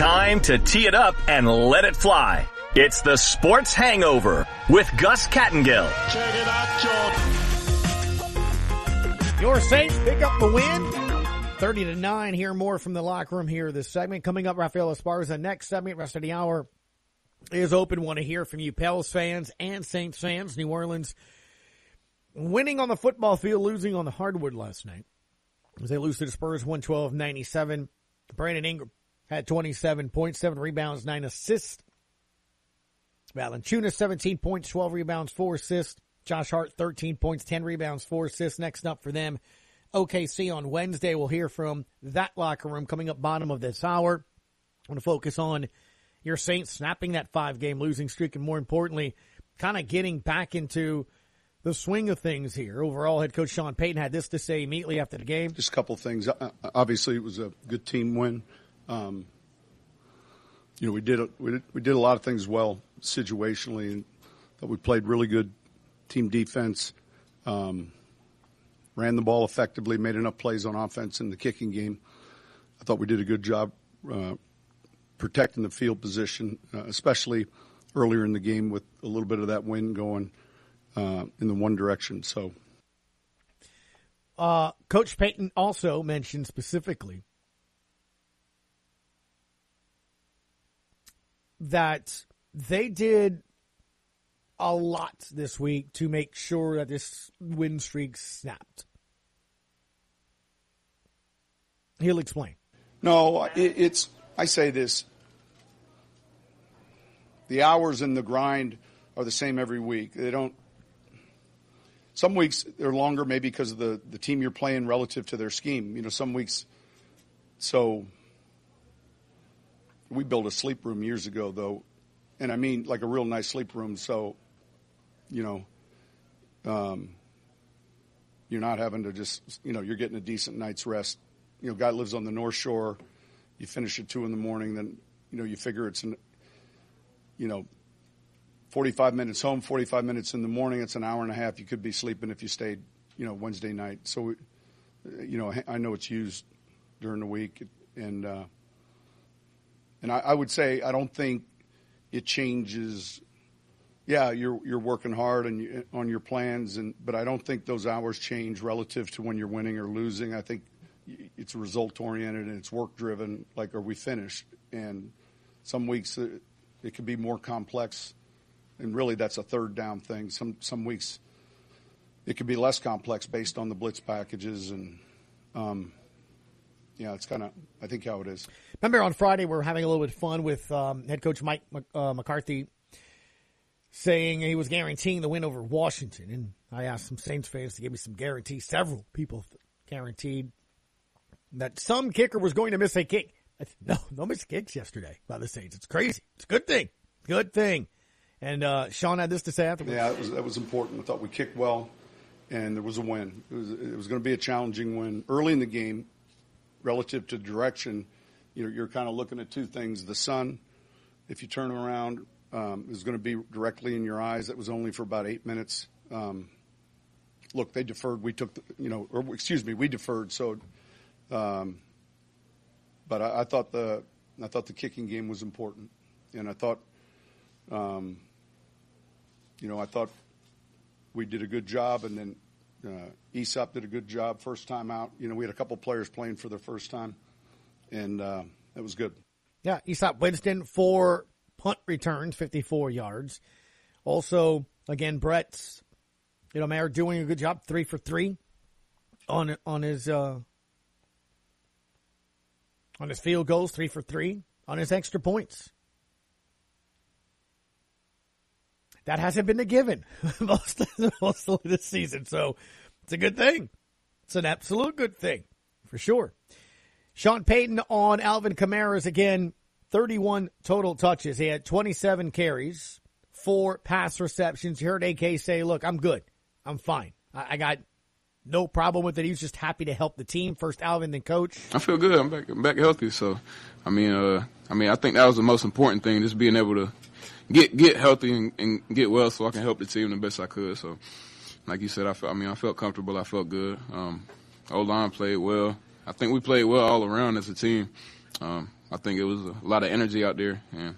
Time to tee it up and let it fly. It's the Sports Hangover with Gus Kattengell. Check it out, Jordan. Your Saints pick up the win. 30 to 9. Hear more from the locker room here this segment. Coming up, Rafael Esparza. Next segment, rest of the hour is open. Want to hear from you, Pels fans and Saints fans. New Orleans winning on the football field, losing on the hardwood last night. As they lose to the Spurs 112-97. Brandon Ingram had 27 points, 7 rebounds, 9 assists. Valanciunas 17 points, 12 rebounds, 4 assists. Josh Hart 13 points, 10 rebounds, 4 assists. Next up for them, OKC on Wednesday. We'll hear from that locker room coming up bottom of this hour. I want to focus on your Saints snapping that five game losing streak and more importantly, kind of getting back into the swing of things here. Overall, head coach Sean Payton had this to say immediately after the game. Just a couple things. Obviously, it was a good team win. Um, you know, we did, a, we did we did a lot of things well situationally, and that we played really good team defense. Um, ran the ball effectively, made enough plays on offense in the kicking game. I thought we did a good job uh, protecting the field position, uh, especially earlier in the game with a little bit of that wind going uh, in the one direction. So, Uh, Coach Payton also mentioned specifically that they did a lot this week to make sure that this win streak snapped. He'll explain. no, it, it's. I say this: the hours and the grind are the same every week. They don't. Some weeks they're longer, maybe because of the the team you're playing relative to their scheme. You know, some weeks. So. We built a sleep room years ago, though, and I mean like a real nice sleep room. So, you know, um, you're not having to just, you know, you're getting a decent night's rest. You know, guy lives on the North Shore. You finish at two in the morning, then you know you figure it's an, you know, 45 minutes home, 45 minutes in the morning. It's an hour and a half. You could be sleeping if you stayed, you know, Wednesday night. So, you know, I know it's used during the week, and uh, and I, I would say I don't think it changes. Yeah, you're you're working hard and you, on your plans, and but I don't think those hours change relative to when you're winning or losing. I think it's result oriented and it's work driven. Like, are we finished? And some weeks it, it could be more complex, and really that's a third down thing. Some some weeks it could be less complex based on the blitz packages and. Um, yeah, it's kind of, I think, how it is. Remember on Friday we were having a little bit of fun with um, head coach Mike uh, McCarthy saying he was guaranteeing the win over Washington, and I asked some Saints fans to give me some guarantees. Several people guaranteed that some kicker was going to miss a kick. No, no missed kicks yesterday by the Saints. It's crazy. It's a good thing. Good thing. And uh, Sean had this to say afterwards. Yeah, that was, that was important. I thought we kicked well, and there was a win. It was, it was going to be a challenging win early in the game, relative to direction. You're kind of looking at two things: the sun, if you turn around, um, is going to be directly in your eyes. That was only for about eight minutes. Um, look, they deferred. We took, the, you know, or excuse me, we deferred. So, um, but I, thought the I thought the kicking game was important, and I thought, you know, I thought we did a good job, and then uh, Easop did a good job first time out. You know, we had a couple players playing for their first time, and uh, that was good. Yeah, Easop Winston four punt returns, 54 yards. Also, again, Brett's, you know, Maher doing a good job, three for three on on his uh, on his field goals, three for three on his extra points. That hasn't been a given most of, this season, so it's a good thing. It's an absolute good thing for sure. Sean Payton on Alvin Kamara's again, 31 total touches. He had 27 carries, four pass receptions. You heard AK say, look, I'm good. I'm fine. I, I got no problem with it. He was just happy to help the team. First Alvin, then coach. I feel good. I'm back, I'm back healthy. So, I mean, uh, I mean, I think that was the most important thing, just being able to get get healthy and, and get well, so I can help the team the best I could. So, like you said, I felt, I mean, I felt comfortable. I felt good. Um, O line played well. I think we played well all around as a team. Um, I think it was a lot of energy out there, and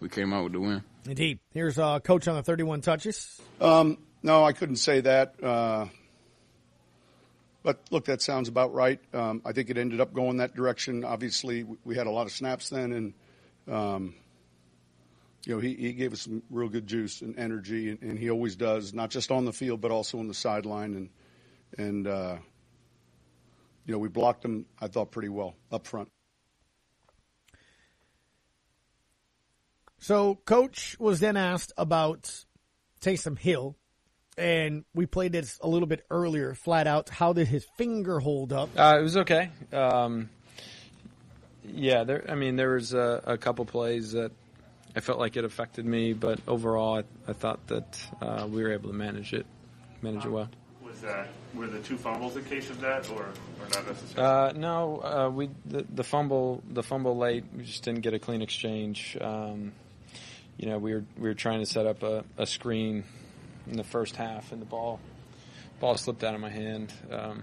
we came out with the win. Indeed. Here's uh, coach on the 31 touches. Um, no, I couldn't say that. Uh, but look, that sounds about right. Um, I think it ended up going that direction. Obviously, we had a lot of snaps then, and um, you know he, he gave us some real good juice and energy, and, and, he always does, not just on the field but also on the sideline. And and uh, you know we blocked them, I thought, pretty well up front. So, coach was then asked about Taysom Hill and we played this a little bit earlier, flat out. How did his finger hold up? Uh, it was okay. Um, yeah, there. I mean, there was a, a, couple plays that I felt like it affected me, but overall, I, I thought that uh, we were able to manage it, manage it well. Was that were the two fumbles the case of that, or, or not necessarily? Uh, no, uh, we the, the, fumble the fumble late. We just didn't get a clean exchange. Um, you know, we were we were trying to set up a, a screen in the first half, and the ball ball slipped out of my hand. Um,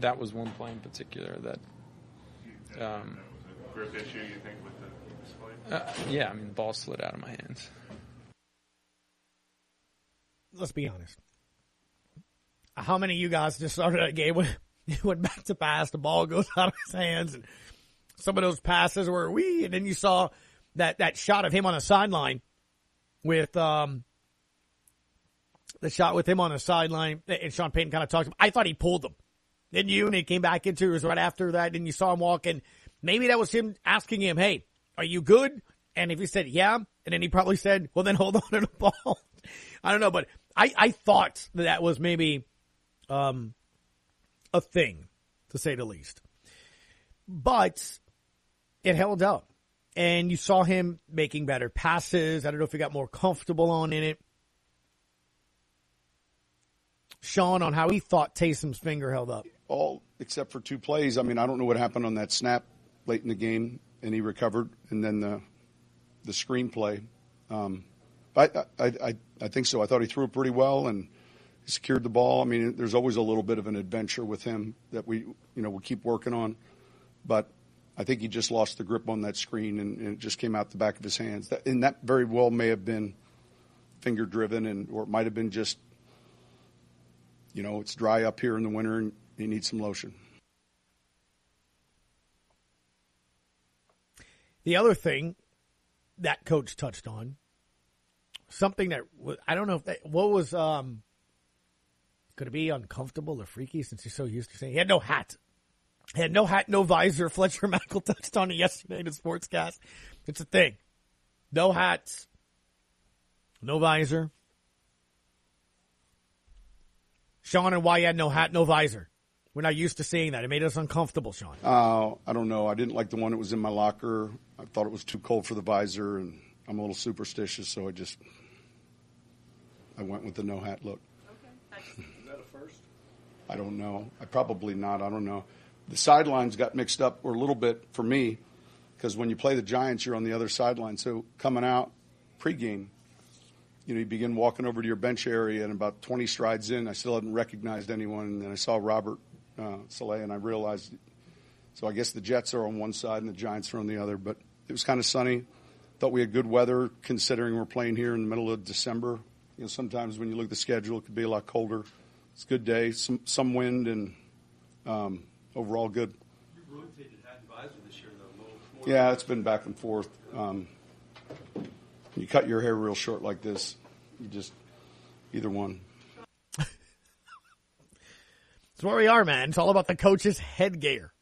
that was one play in particular that. Um, grip issue, you think, with the display? Uh, yeah, I mean, the ball slid out of my hands. Let's be honest. How many of you guys just started a game when he went back to pass, the ball goes out of his hands, and some of those passes were we, and then you saw that that shot of him on the sideline with um, the shot with him on the sideline, and Sean Payton kind of talked. Him I thought he pulled them. Then you, and he came back into it was right after that, and you saw him walking. Maybe that was him asking him, "Hey, are you good?" And if he said, "Yeah," and then he probably said, "Well, then hold on to the ball." I don't know, but I I thought that that was maybe um a thing, to say the least. But it held up, and you saw him making better passes. I don't know if he got more comfortable on in it. Sean on how he thought Taysom's finger held up. All except for two plays. I mean, I don't know what happened on that snap late in the game, and he recovered, and then the the screenplay. Um, I, I, I I think so. I thought he threw it pretty well and he secured the ball. I mean, there's always a little bit of an adventure with him that we you know we keep working on, but I think he just lost the grip on that screen and, and it just came out the back of his hands. That, and that very well may have been finger driven, and or it might have been just you know, it's dry up here in the winter and you need some lotion. The other thing that coach touched on, something that I don't know if that, what was, um, could it be uncomfortable or freaky since he's so used to saying he had no hat. He had no hat, no visor. Fletcher Mackel touched on it yesterday in the sportscast. It's a thing. No hats, no visor. Sean, and why had no hat, no visor. We're not used to seeing that. It made us uncomfortable, Sean. Uh, I don't know. I didn't like the one that was in my locker. I thought it was too cold for the visor, and I'm a little superstitious, so I just I went with the no hat look. Okay. Is that a first? I don't know. I probably not. I don't know. The sidelines got mixed up or a little bit for me because when you play the Giants, you're on the other sideline. So coming out pregame, you know, you begin walking over to your bench area, and about 20 strides in, I still hadn't recognized anyone. And then I saw Robert uh, Saleh, and I realized. So I guess the Jets are on one side and the Giants are on the other. But it was kind of sunny. Thought we had good weather, considering we're playing here in the middle of December. You know, sometimes when you look at the schedule, it could be a lot colder. It's a good day, some some wind, and um, overall good. You rotated hat and visor this year, though. Yeah, it's been back and forth. Um, you cut your hair real short like this, you just either one. That's where we are, man. It's all about the coach's headgear.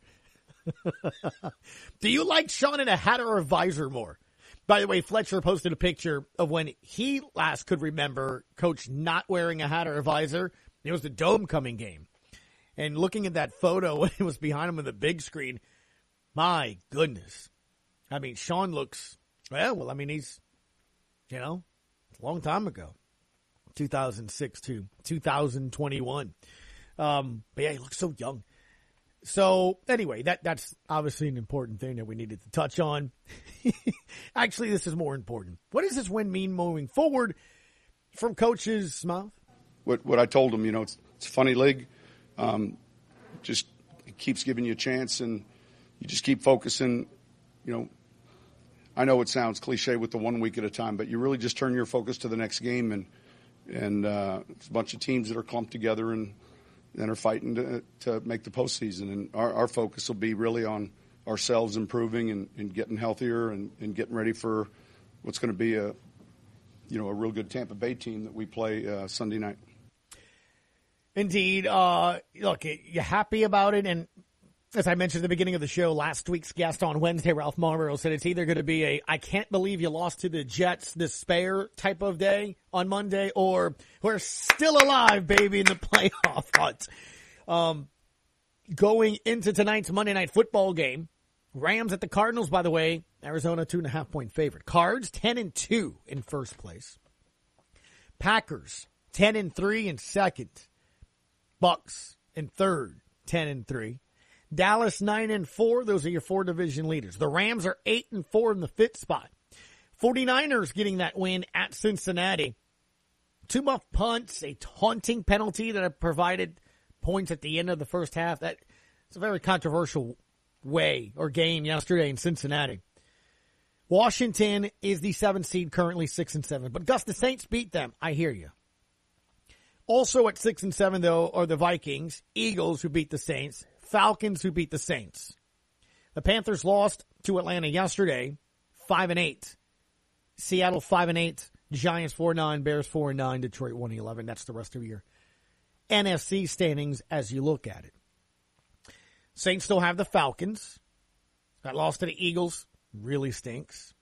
Do you like Sean in a hat or a visor more? By the way, Fletcher posted a picture of when he last could remember Coach not wearing a hat or a visor. It was the dome coming game. And looking at that photo when it was behind him on the big screen, my goodness. I mean, Sean looks, well, well, I mean, he's you know, a long time ago, 2006 to 2021. Um, but yeah, he looks so young. So anyway, that that's obviously an important thing that we needed to touch on. Actually, this is more important. What does this win mean moving forward from coach's mouth? What what I told him, you know, it's it's a funny league. Um, just it keeps giving you a chance, and you just keep focusing you know, I know it sounds cliche with the one week at a time, but you really just turn your focus to the next game, and and uh, it's a bunch of teams that are clumped together and and are fighting to, to make the postseason. And our, our focus will be really on ourselves improving and, and getting healthier and, and getting ready for what's going to be a you know a real good Tampa Bay team that we play uh, Sunday night. Indeed. Uh, look, you happy about it, and as I mentioned at the beginning of the show, last week's guest on Wednesday, Ralph Marmero, said it's either going to be a I can't believe you lost to the Jets despair type of day on Monday, or we're still alive, baby, in the playoff hunt. Um, going into tonight's Monday night football game, Rams at the Cardinals, by the way, Arizona two and a half point favorite. Cards ten and two in first place. Packers ten and three in second. Bucks in third, ten and three. Dallas nine and four. Those are your four division leaders. The Rams are eight and four in the fifth spot. 49ers getting that win at Cincinnati. Two muff punts, a taunting penalty that provided points at the end of the first half. That it's a very controversial way or game yesterday in Cincinnati. Washington is the seventh seed, currently six and seven. But Gus, the Saints beat them. I hear you. Also at six and seven, though, are the Vikings, Eagles, who beat the Saints, Falcons who beat the Saints. The Panthers lost to Atlanta yesterday, five and eight. Seattle five and eight. Giants four and nine. Bears four and nine. Detroit one and eleven. That's the rest of your NFC standings as you look at it. Saints still have the Falcons. That loss to the Eagles really stinks.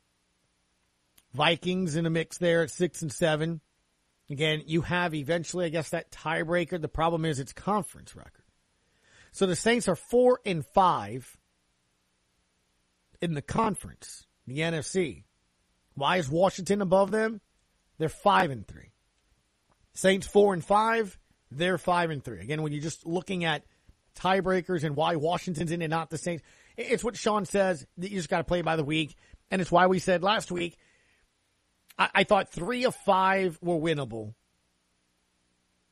Vikings in the mix there at six and seven. Again, you have eventually, I guess, that tiebreaker. The problem is it's conference record. So the Saints are four and five in the conference, the NFC. Why is Washington above them? They're five and three. Saints four and five, they're five and three. Again, when you're just looking at tiebreakers and why Washington's in and not the Saints, it's what Sean says that you just got to play by the week. And it's why we said last week, I, thought three of five were winnable.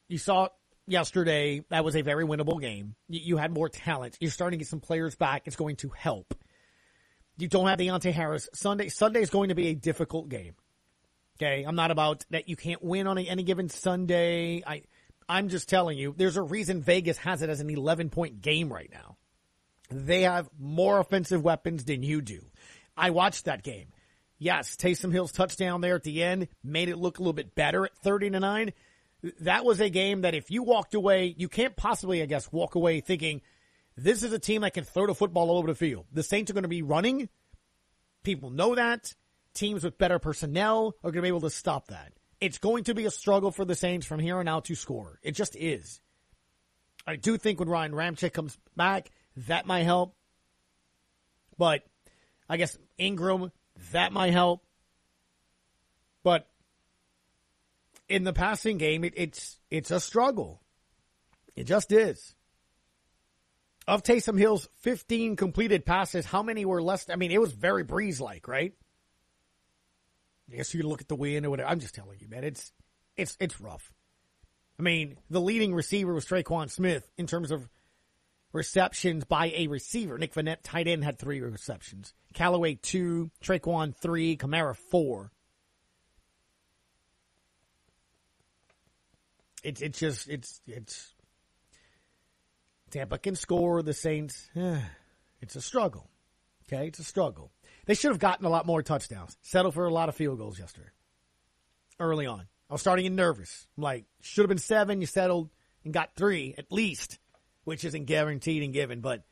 You saw yesterday, that was a very winnable game. You, had more talent. You're starting to get some players back. It's going to help. You don't have Deonte Harris. Sunday, Sunday is going to be a difficult game. Okay. I'm not about that you can't win on any given Sunday. I, I'm just telling you, there's a reason Vegas has it as an 11 point game right now. They have more offensive weapons than you do. I watched that game. Yes, Taysom Hill's touchdown there at the end made it look a little bit better at 30 to 9 that was a game that if you walked away, you can't possibly, I guess, walk away thinking this is a team that can throw the football all over the field. The Saints are going to be running. People know that. Teams with better personnel are going to be able to stop that. It's going to be a struggle for the Saints from here on out to score. It just is. I do think when Ryan Ramczyk comes back, that might help. But I guess Ingram, that might help. But in the passing game, it, it's it's a struggle. It just is. Of Taysom Hill's 15 completed passes, how many were less? I mean, it was very Brees like, right? I guess you look at the win or whatever. I'm just telling you, man, it's it's it's rough. I mean, the leading receiver was Tre'Quan Smith in terms of receptions by a receiver. Nick Vannett, tight end, had three receptions. Callaway two, Tre'Quan three, Kamara four. it's it's just it's it's Tampa can score. The Saints, eh, it's a struggle. Okay, it's a struggle. They should have gotten a lot more touchdowns. Settled for a lot of field goals yesterday. Early on, I was starting to get nervous. I'm like, should have been seven. You settled and got three at least, which isn't guaranteed and given. But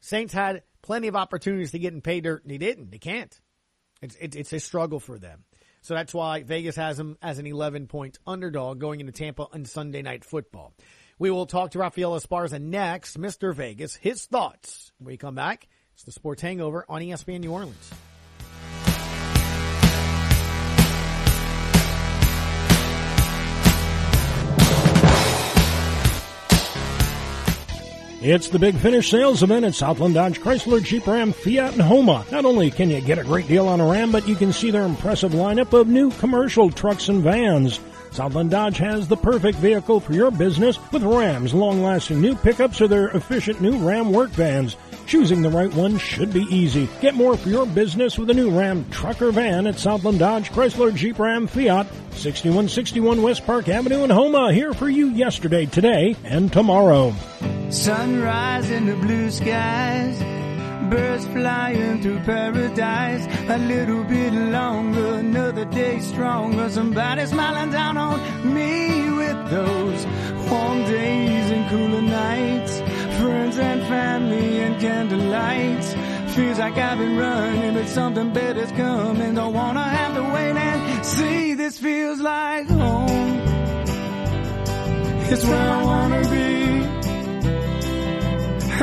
Saints had plenty of opportunities to get in pay dirt, and they didn't. They can't. It's it's, it's a struggle for them. So that's why Vegas has them as an 11 point underdog going into Tampa on Sunday night football. We will talk to Rafael Esparza next, Mr. Vegas, his thoughts. When we come back, it's the Sports Hangover on ESPN New Orleans. It's the Big Finish sales event at Southland Dodge Chrysler Jeep Ram Fiat and Houma. Not only can you get a great deal on a Ram, but you can see their impressive lineup of new commercial trucks and vans. Southland Dodge has the perfect vehicle for your business with Ram's long-lasting new pickups or their efficient new Ram work vans. Choosing the right one should be easy. Get more for your business with a new Ram truck or van at Southland Dodge, Chrysler, Jeep, Ram, Fiat, 6161 West Park Avenue in Houma. Here for you yesterday, today, and tomorrow. Sunrise in the blue skies, birds flying through paradise. A little bit longer, another day stronger. Somebody smiling down on me with those warm days and cooler nights. Friends and family and candlelights. Feels like I've been running, but something better's coming. Don't wanna have to wait and see. This feels like home. It's where I wanna be.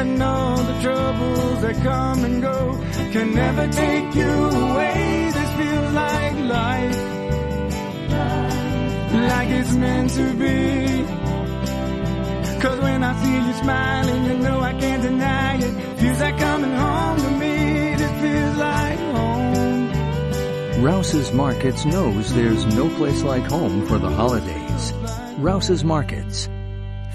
And all the troubles that come and go can never take you away. This feels like life. Like it's meant to be. Cause when I see you smiling, you know I can't deny it. Feels like coming home to me. This feels like home. Rouse's Markets knows there's no place like home for the holidays. Rouse's Markets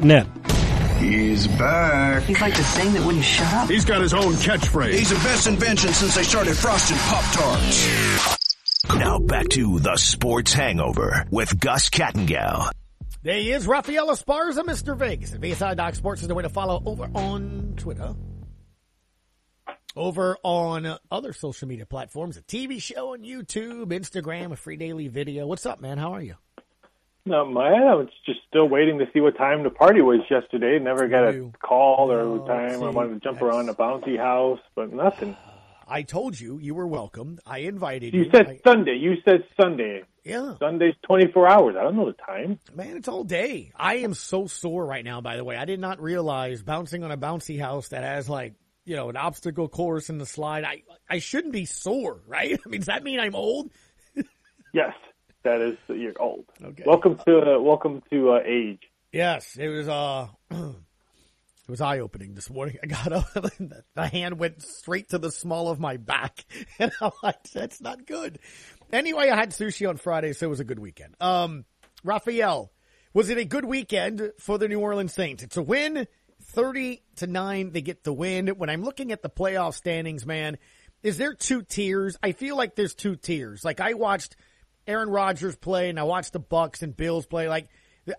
viscom.net. He's back. He's like the thing that wouldn't shut up. He's got his own catchphrase. He's the best invention since they started frosted Pop Tarts. Now back to the Sports Hangover with Gus Kattengell. There he is, Rafael Esparza, Mr. Vegas. And VSI Doc Sports is the way to follow over on Twitter. Over on other social media platforms, a TV show on YouTube, Instagram, a free daily video. What's up, man? How are you? No, my I was just still waiting to see what time the party was yesterday. Never got a call or No, time. I wanted to jump around the bouncy house, but nothing. I told you you were welcome. I invited you. You said I- Sunday. You said Sunday. Yeah. Sunday's 24 hours. I don't know the time. Man, it's all day. I am so sore right now, by the way. I did not realize bouncing on a bouncy house that has like, you know, an obstacle course and the slide. I, I shouldn't be sore, right? I mean, does that mean I'm old? Yes, that is. You're old. Okay. Welcome to uh, welcome to uh, age. Yes, it was, uh, it was eye opening this morning. I got up the hand went straight to the small of my back. And I'm like, that's not good. Anyway, I had sushi on Friday, so it was a good weekend. Um, Raphael, was it a good weekend for the New Orleans Saints? It's a win, 30 to 9. They get the win. When I'm looking at the playoff standings, man, is there two tiers? I feel like there's two tiers. Like I watched Aaron Rodgers play and I watched the Bucks and Bills play. Like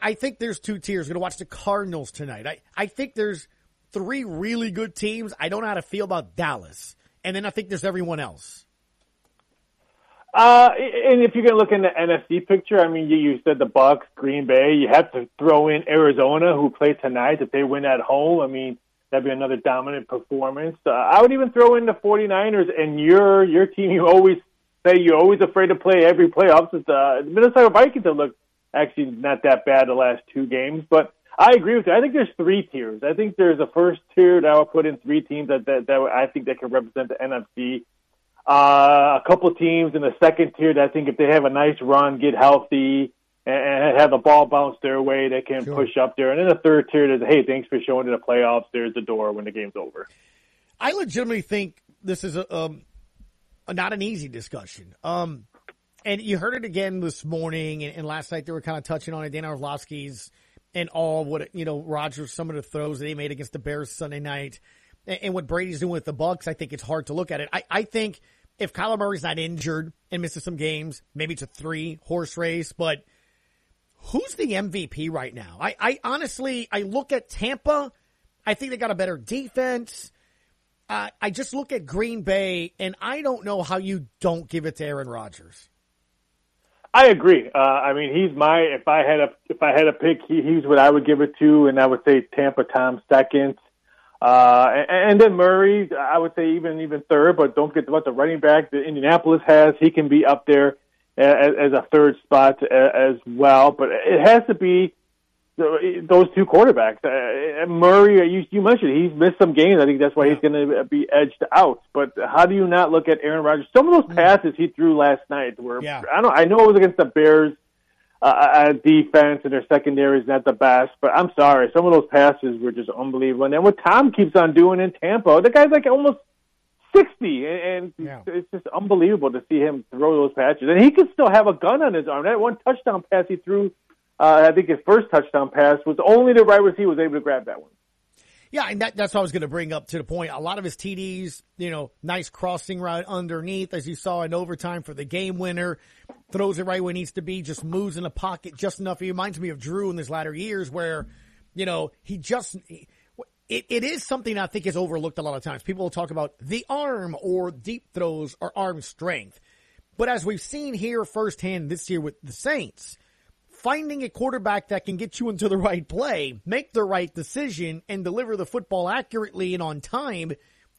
I think there's two tiers. I'm going to watch the Cardinals tonight. I, I think there's three really good teams. I don't know how to feel about Dallas. And then I think there's everyone else. Uh, and if you're gonna look in the NFC picture, I mean, you, you said the Bucks, Green Bay. You have to throw in Arizona, who play tonight. If they win at home, I mean, that'd be another dominant performance. Uh, I would even throw in the 49ers and your your team. You always say you're always afraid to play every playoffs. It's, uh, the Minnesota Vikings have looked actually not that bad the last two games, but I agree with you. I think there's three tiers. I think there's a first tier that would put in three teams that that, that I think that can represent the NFC. Uh, a couple teams in the second tier that I think if they have a nice run, get healthy, and, and have the ball bounce their way, they can push up there. And then the third tier is, hey, thanks for showing to the playoffs. There's the door when the game's over. I legitimately think this is a, um, a not an easy discussion. Um, and you heard it again this morning and, and last night they were kind of touching on it. Dan Orlovsky's and all what, you know, Rodgers, some of the throws that he made against the Bears Sunday night and, and what Brady's doing with the Bucks. I think it's hard to look at it. I, I think if Kyler Murray's not injured and misses some games, maybe it's a three horse race, but who's the MVP right now? I, I honestly, I look at Tampa. I think they got a better defense. Uh, I just look at Green Bay, and I don't know how you don't give it to Aaron Rodgers. I agree. Uh, I mean, he's my if I had a if I had a pick, he, he's what I would give it to, and I would say Tampa Tom second, uh, and, and then Murray. I would say even even third, but don't forget about the running back that Indianapolis has. He can be up there as, as a third spot as well, but it has to be those two quarterbacks. Uh, Murray, you, you mentioned he's missed some games. I think that's why he's going to be edged out. But how do you not look at Aaron Rodgers? Some of those passes he threw last night were. Yeah. I don't. I know it was against the Bears. Uh, uh, defense and their secondary is not the best, but I'm sorry, some of those passes were just unbelievable. And then what Tom keeps on doing in Tampa, the guy's like almost 60, and, and it's just unbelievable to see him throw those passes. And he could still have a gun on his arm. That one touchdown pass he threw, uh, I think his first touchdown pass was only the right receiver was able to grab that one. Yeah, and that, that's what I was going to bring up to the point. A lot of his TDs, you know, nice crossing route underneath, as you saw in overtime for the game winner. Throws it right where it needs to be, just moves in the pocket just enough. He reminds me of Drew in his latter years where, you know, he just, it, it is something I think is overlooked a lot of times. People will talk about the arm or deep throws or arm strength. But as we've seen here firsthand this year with the Saints, finding a quarterback that can get you into the right play, make the right decision, and deliver the football accurately and on time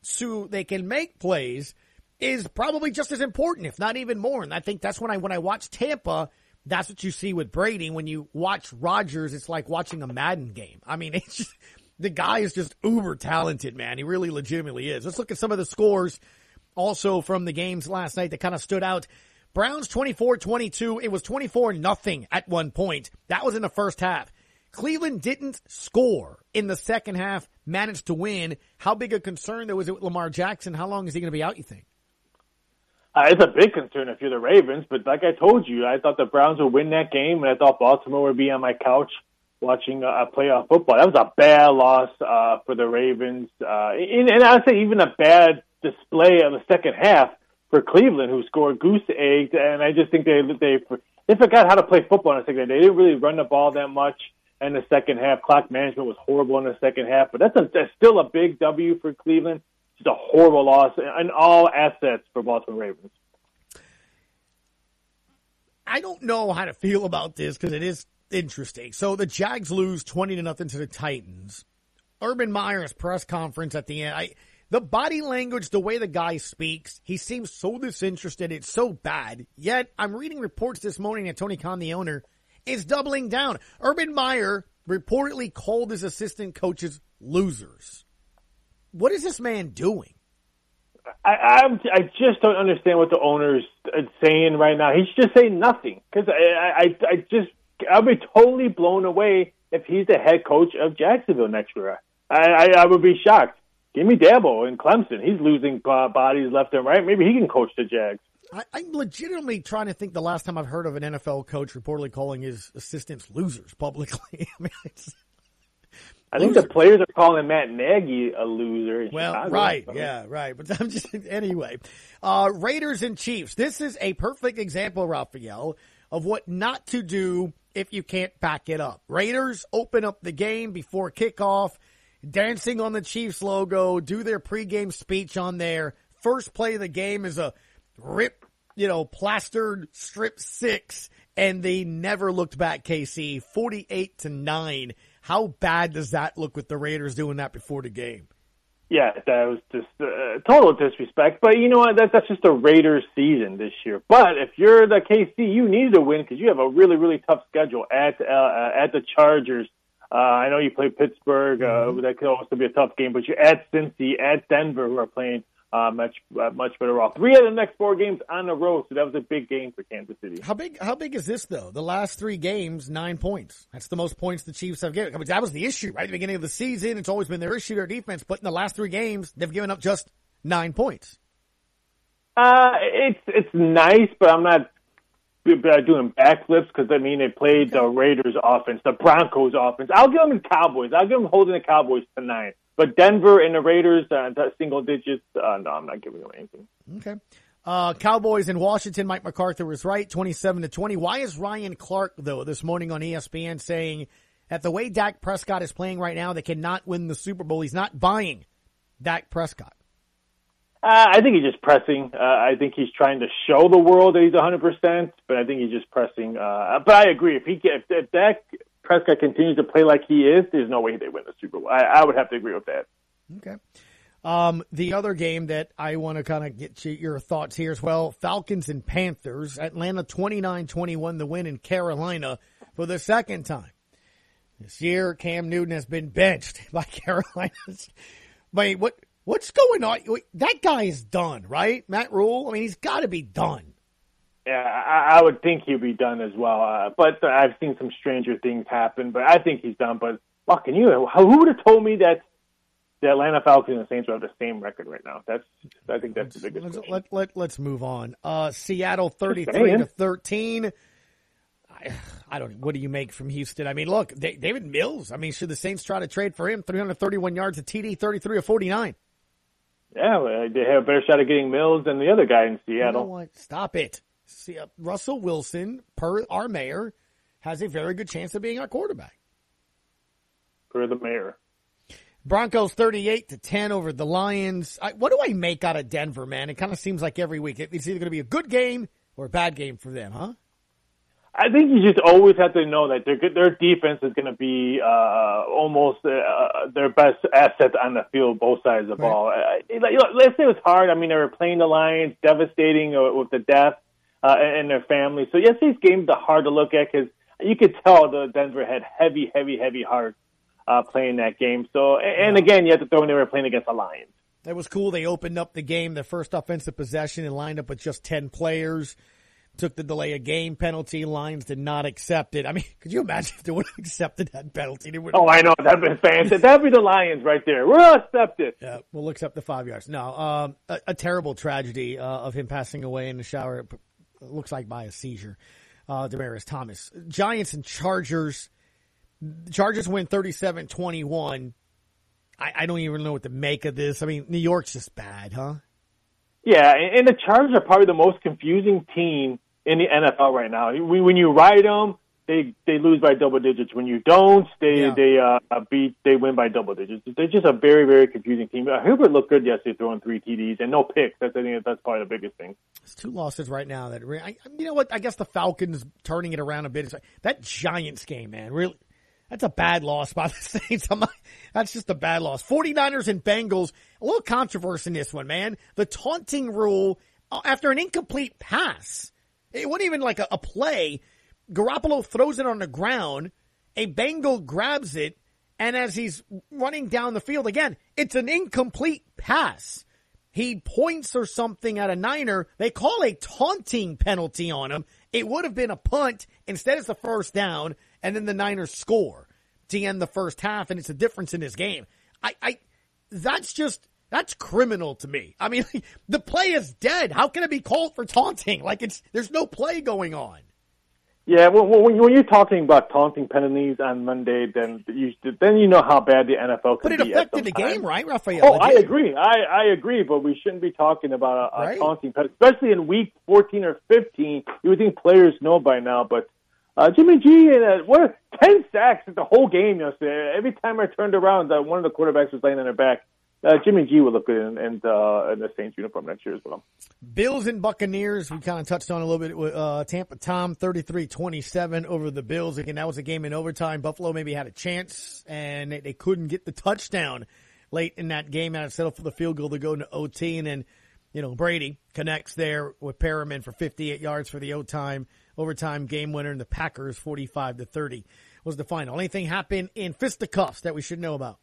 so they can make plays is probably just as important, if not even more. And I think that's when I, when I watch Tampa, that's what you see with Brady. When you watch Rodgers, it's like watching a Madden game. I mean, it's just, the guy is just uber talented, man. He really legitimately is. Let's look at some of the scores also from the games last night that kind of stood out. Browns 24-22. It was 24 nothing at one point. That was in the first half. Cleveland didn't score in the second half, managed to win. How big a concern there was it with Lamar Jackson? How long is he going to be out, you think? Uh, it's a big concern if you're the Ravens, but like I told you, I thought the Browns would win that game, and I thought Baltimore would be on my couch watching uh, playoff football. That was a bad loss uh, for the Ravens, uh, and, and I would say even a bad display of the second half for Cleveland, who scored goose eggs. And I just think they they they forgot how to play football in the second. Half. They didn't really run the ball that much in the second half. Clock management was horrible in the second half, but that's, a, that's still a big W for Cleveland. Just a horrible loss in all assets for Baltimore Ravens. I don't know how to feel about this because it is interesting. So the Jags lose 20 to nothing to the Titans. Urban Meyer's press conference at the end, I, the body language, the way the guy speaks, he seems so disinterested. It's so bad. Yet I'm reading reports this morning that Tony Khan, the owner, is doubling down. Urban Meyer reportedly called his assistant coaches losers. What is this man doing? I, I'm, I just don't understand what the owner's uh, saying right now. He should just say nothing because I, I, I just I'll be totally blown away if he's the head coach of Jacksonville next year. I, I, I would be shocked. Give me Dabo in Clemson. He's losing uh, bodies left and right. Maybe he can coach the Jags. I, I'm legitimately trying to think the last time I've heard of an NFL coach reportedly calling his assistants losers publicly. I mean, it's, I think the players are calling Matt Nagy a loser. well, Chicago. right, yeah, right. But I'm just anyway. Uh, Raiders and Chiefs. This is a perfect example, Raphael, of what not to do if you can't back it up. Raiders open up the game before kickoff, dancing on the Chiefs logo, do their pregame speech on there. First play of the game is a rip, you know, plastered strip six, and they never looked back. KC forty eight to nine. How bad does that look with the Raiders doing that before the game? Yeah, that was just uh, total disrespect. But you know what? That, that's just a Raiders season this year. But if you're the KC, you need to win because you have a really, really tough schedule at uh, at the Chargers. Uh, I know you play Pittsburgh. Uh, Mm-hmm. that could also be a tough game. But you're at Cincy, at Denver, who are playing uh, much uh, much better off. Three of the next four games on the road, so that was a big game for Kansas City. How big? How big is this though? The last three games, nine points. That's the most points the Chiefs have given. I mean, that was the issue right at the beginning of the season. It's always been their issue, their defense. But in the last three games, they've given up just nine points. Uh, it's it's nice, but I'm not doing backflips because I mean they played the Raiders offense, the Broncos offense. I'll give them the Cowboys. I'll give them holding the Cowboys tonight. But Denver and the Raiders, uh, single digits. Uh, no, I'm not giving them anything. Okay. Uh, Cowboys in Washington. Mike McCarthy was right, twenty-seven to twenty. Why is Ryan Clark though this morning on ESPN saying that the way Dak Prescott is playing right now, they cannot win the Super Bowl? He's not buying Dak Prescott. Uh, I think he's just pressing. Uh, I think he's trying to show the world that he's 100%, but I think he's just pressing. Uh, but I agree. If he if, if Dak Prescott continues to play like he is, there's no way they win the Super Bowl. I, I would have to agree with that. Okay. Um, the other game that I want to kind of get you, your thoughts here as well, Falcons and Panthers. Atlanta 29-21 the win in Carolina for the second time. This year, Cam Newton has been benched by Carolina. Wait, what? What's going on? That guy is done, right? Matt Rhule. I mean, he's got to be done. Yeah, I, I would think he'd be done as well. Uh, but I've seen some stranger things happen. But I think he's done. But fucking you, who would have told me that the Atlanta Falcons and the Saints would have the same record right now? That's I think that's the biggest. Let's, let, let, let's move on. Uh, Seattle 33 to 13. I, I don't What do you make from Houston? I mean, look, Da- Davis Mills. I mean, should the Saints try to trade for him? 331 yards, a TD, 33 of 49. Yeah, they have a better shot of getting Mills than the other guy in You know Seattle. Stop it. See, uh, Russell Wilson, per our mayor, has a very good chance of being our quarterback. For the mayor. Broncos 38 to 10 over the Lions. I, what do I make out of Denver, man? It kind of seems like every week it- it's either going to be a good game or a bad game for them, huh? I think you just always have to know that their their defense is going to be uh, almost uh, their best asset on the field, both sides of the ball. Uh, let's say it was hard. I mean, they were playing the Lions, devastating uh, with the death uh, and their family. So yesterday's game is hard to look at because you could tell the Denver had heavy, heavy, heavy hearts uh, playing that game. So, and again, you have to throw in they were playing against the Lions. That was cool. They opened up the game, their first offensive possession, and lined up with just 10 players. Took the delay of game penalty. Lions did not accept it. I mean, could you imagine if they would have accepted that penalty? They would Oh, I know that'd be fantastic. That'd be the Lions right there. We'll accept it. Yeah, we'll accept the five yards. No, um, a, a terrible tragedy uh, of him passing away in the shower. It looks like by a seizure. Uh, Demaryius Thomas. Giants and Chargers. The Chargers win 37-21. I, I don't even know what to make of this. I mean, New York's just bad, huh? Yeah, and the Chargers are probably the most confusing team in the NFL right now. When when you ride them, they they lose by double digits. When you don't, they Yeah. they uh, beat they win by double digits. They're just a very very confusing team. Uh, Herbert looked good yesterday, throwing three TDs and no picks. That's I think that's probably the biggest thing. It's two losses right now. That re- I, you know what? I guess the Falcons turning it around a bit. It's like- That Giants game, man, really, that's a bad loss by the Saints. Not- that's just a bad loss. 49ers and Bengals. A little controversy in this one, man. The taunting rule uh, after an incomplete pass. It wasn't even like a, a play. Garoppolo throws it on the ground. A Bengal grabs it, and as he's running down the field again, it's an incomplete pass he points or something at a Niner, they call a taunting penalty on him. It would have been a punt. Instead, it's the first down, and then the Niners score to end the first half, and it's a difference in this game. I, I, that's just, that's criminal to me. I mean, the play is dead. How can it be called for taunting? Like it's, there's no play going on. Yeah, well, when, when you're talking about taunting penalties on Monday, then you then you know how bad the NFL can be. But it be. affected the game, right, Raphael? Oh, I agree. I, I agree, but we shouldn't be talking about a, a Right. taunting penalty, especially in week 14 or 15. You would think players know by now, but uh, Jimmy G and uh, what 10 sacks at the whole game yesterday. Every time I turned around, uh, one of the quarterbacks was laying on their back. Uh, Jimmy G would look good in, in, uh, in the Saints uniform next year as well. Bills and Buccaneers, we kind of touched on a little bit with uh, Tampa Tom 33-27 over the Bills. Again, that was a game in overtime. Buffalo maybe had a chance and they, they couldn't get the touchdown late in that game. Had to settle for the field goal to go into OT and then, you know, Brady connects there with Perriman for 58 yards for the overtime, overtime game winner and the Packers 45 to 30 was the final. Anything happened in fisticuffs that we should know about?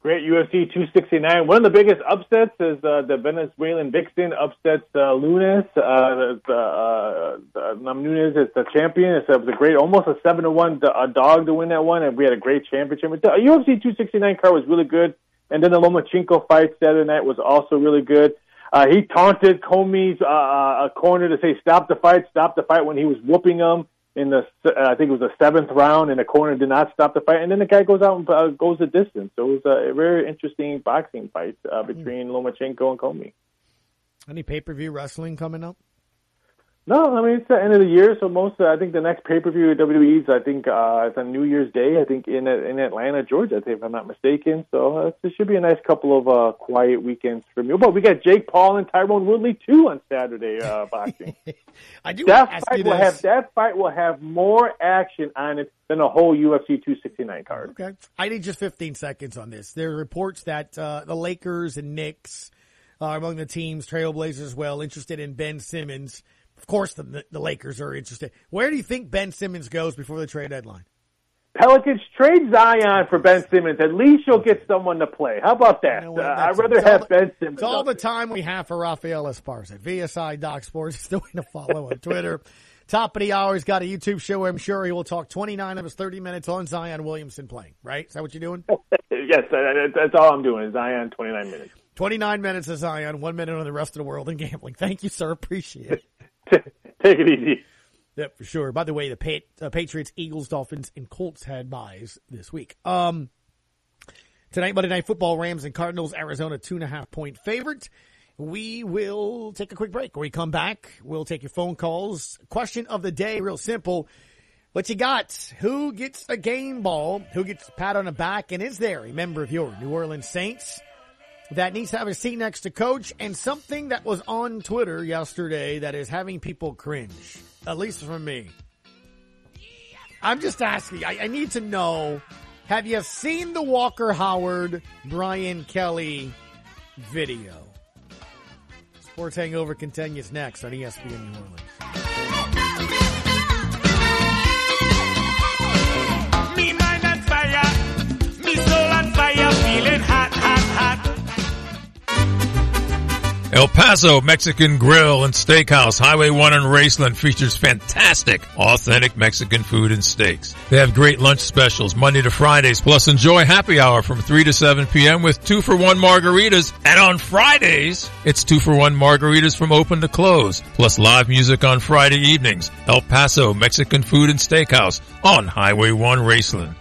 Great UFC 269. One of the biggest upsets is uh, the Venezuelan Vixen upsets uh, Lunes. Uh, the, uh, um, Nunes is the champion. It's, it was a great, almost a seven to one a dog to win that one, and we had a great championship. The UFC 269 card was really good, and then the Lomachenko fight Saturday night was also really good. Uh, he taunted Commey's uh, uh, corner to say "Stop the fight, stop the fight" when he was whooping him in the uh, I think it was the seventh round, and the corner did not stop the fight, and then the guy goes out and uh, goes the distance. So it was a very interesting boxing fight uh, between Lomachenko and Comey. Any pay-per-view wrestling coming up? No, I mean it's the end of the year, so most uh, I think the next pay per view at WWE's I think uh, it's on New Year's Day. I think in in Atlanta, Georgia, I think if I'm not mistaken. So uh, it should be a nice couple of uh, quiet weekends for me. But we got Jake Paul and Tyron Woodley too on Saturday uh, boxing. I do that fight will this. have that fight will have more action on it than a whole UFC 269 card. Okay. I need just 15 seconds on this. There are reports that uh, the Lakers and Knicks are among the teams, Trailblazers as well, interested in Ben Simmons. Of course, the, the Lakers are interested. Where do you think Ben Simmons goes before the trade deadline? Pelicans trade Zion for Ben Simmons. At least you'll get someone to play. How about that? You know uh, I'd rather have the- Ben Simmons. It's all the time we have for Rafael Esparza. VSI Doc Sports is the way to follow on Twitter. Top of the hour, he's got a YouTube show. I'm sure he will talk 29 of his 30 minutes on Zion Williamson playing, right? Is that what you're doing? yes, that's all I'm doing. is Zion, 29 minutes. 29 minutes of Zion, one minute on the rest of the world in gambling. Thank you, sir. Appreciate it. Take it easy. Yep, for sure. By the way, the uh, Patriots, Eagles, Dolphins, and Colts had byes this week. Um, tonight, Monday Night Football, Rams and Cardinals, Arizona, two and a half point favorite. We will take a quick break. When we come back, we'll take your phone calls. Question of the day, real simple. What you got? Who gets a game ball? Who gets a pat on the back? And is there a member of your New Orleans Saints that needs to have a seat next to coach and something that was on Twitter yesterday that is having people cringe, at least from me. I'm just asking, I, I need to know, have you seen the Walker Howard, Brian Kelly video? Sports Hangover continues next on ESPN New Orleans. El Paso Mexican Grill and Steakhouse, Highway 1 in Raceland features fantastic, authentic Mexican food and steaks. They have great lunch specials Monday to Fridays, plus enjoy happy hour from 3 to 7 p.m. with 2 for 1 margaritas. And on Fridays, it's 2 for 1 margaritas from open to close, plus live music on Friday evenings. El Paso Mexican Food and Steakhouse on Highway 1 Raceland.